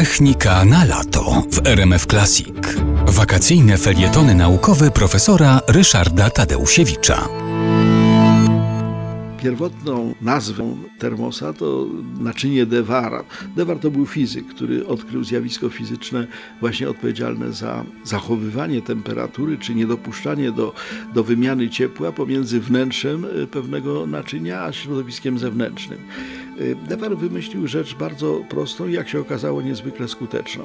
Technika na lato w RMF Classic. Wakacyjne felietony naukowe profesora Ryszarda Tadeusiewicza. Pierwotną nazwą termosa to naczynie Dewara. Dewar to był fizyk, który odkrył zjawisko fizyczne właśnie odpowiedzialne za zachowywanie temperatury, czy niedopuszczanie do, do wymiany ciepła pomiędzy wnętrzem e, pewnego naczynia a środowiskiem zewnętrznym. E, Dewar wymyślił rzecz bardzo prostą i jak się okazało niezwykle skuteczną.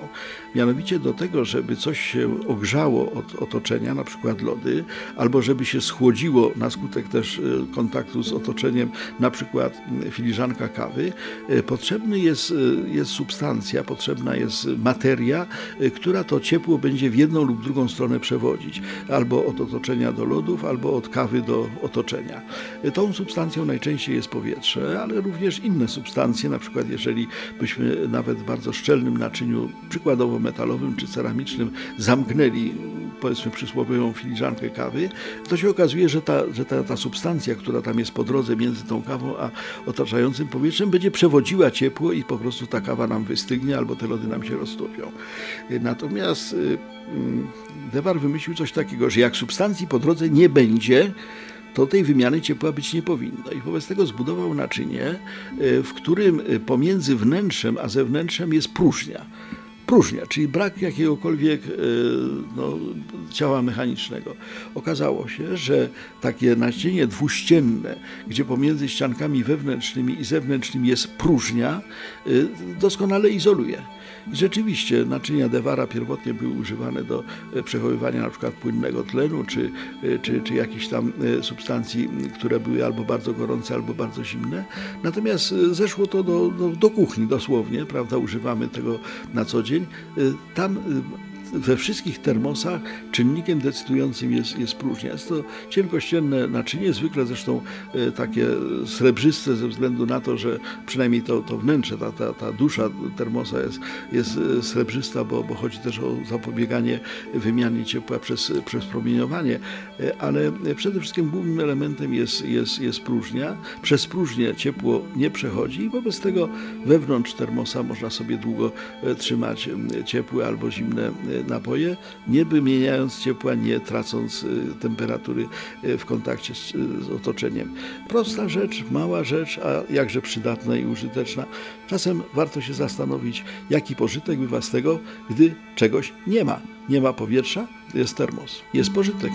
Mianowicie do tego, żeby coś się ogrzało od otoczenia, na przykład lody, albo żeby się schłodziło na skutek też e, kontaktu z otoczeniem, na przykład filiżanka kawy, potrzebny jest, jest substancja, potrzebna jest materia, która to ciepło będzie w jedną lub drugą stronę przewodzić. Albo od otoczenia do lodów, albo od kawy do otoczenia. Tą substancją najczęściej jest powietrze, ale również inne substancje, na przykład jeżeli byśmy nawet w bardzo szczelnym naczyniu, przykładowo metalowym czy ceramicznym, zamknęli powiedzmy przysłowiową filiżankę kawy, to się okazuje, że ta, że ta, ta substancja, która tam jest po drodze między tą kawą a otaczającym powietrzem, będzie przewodziła ciepło i po prostu ta kawa nam wystygnie albo te lody nam się roztopią. Natomiast y, mm, Dewar wymyślił coś takiego, że jak substancji po drodze nie będzie, to tej wymiany ciepła być nie powinno. I wobec tego zbudował naczynie, y, w którym y, pomiędzy wnętrzem a zewnętrzem jest próżnia próżnia, czyli brak jakiegokolwiek e, no, ciała mechanicznego. Okazało się, że takie naczynie dwuścienne, gdzie pomiędzy ściankami wewnętrznymi i zewnętrznymi jest próżnia, e, doskonale izoluje. I rzeczywiście naczynia Dewara pierwotnie były używane do e, przechowywania na przykład płynnego tlenu, czy, czy, czy jakichś tam substancji, które były albo bardzo gorące, albo bardzo zimne. Natomiast zeszło to do, do, do kuchni dosłownie, prawda, używamy tego na co dzień y, tam y, we wszystkich termosach czynnikiem decydującym jest, jest próżnia. Jest to cienkościenne naczynie, zwykle zresztą e, takie srebrzyste ze względu na to, że przynajmniej to, to wnętrze, ta, ta, ta dusza termosa jest, jest e, srebrzysta, bo, bo chodzi też o zapobieganie wymianie ciepła przez, przez promieniowanie, e, ale przede wszystkim głównym elementem jest, jest, jest próżnia. Przez próżnię ciepło nie przechodzi i wobec tego wewnątrz termosa można sobie długo trzymać ciepłe albo zimne napoje, nie wymieniając ciepła, nie tracąc y, temperatury y, w kontakcie z, z otoczeniem. Prosta rzecz, mała rzecz, a jakże przydatna i użyteczna. Czasem warto się zastanowić, jaki pożytek bywa z tego, gdy czegoś nie ma. Nie ma powietrza, jest termos, jest pożytek.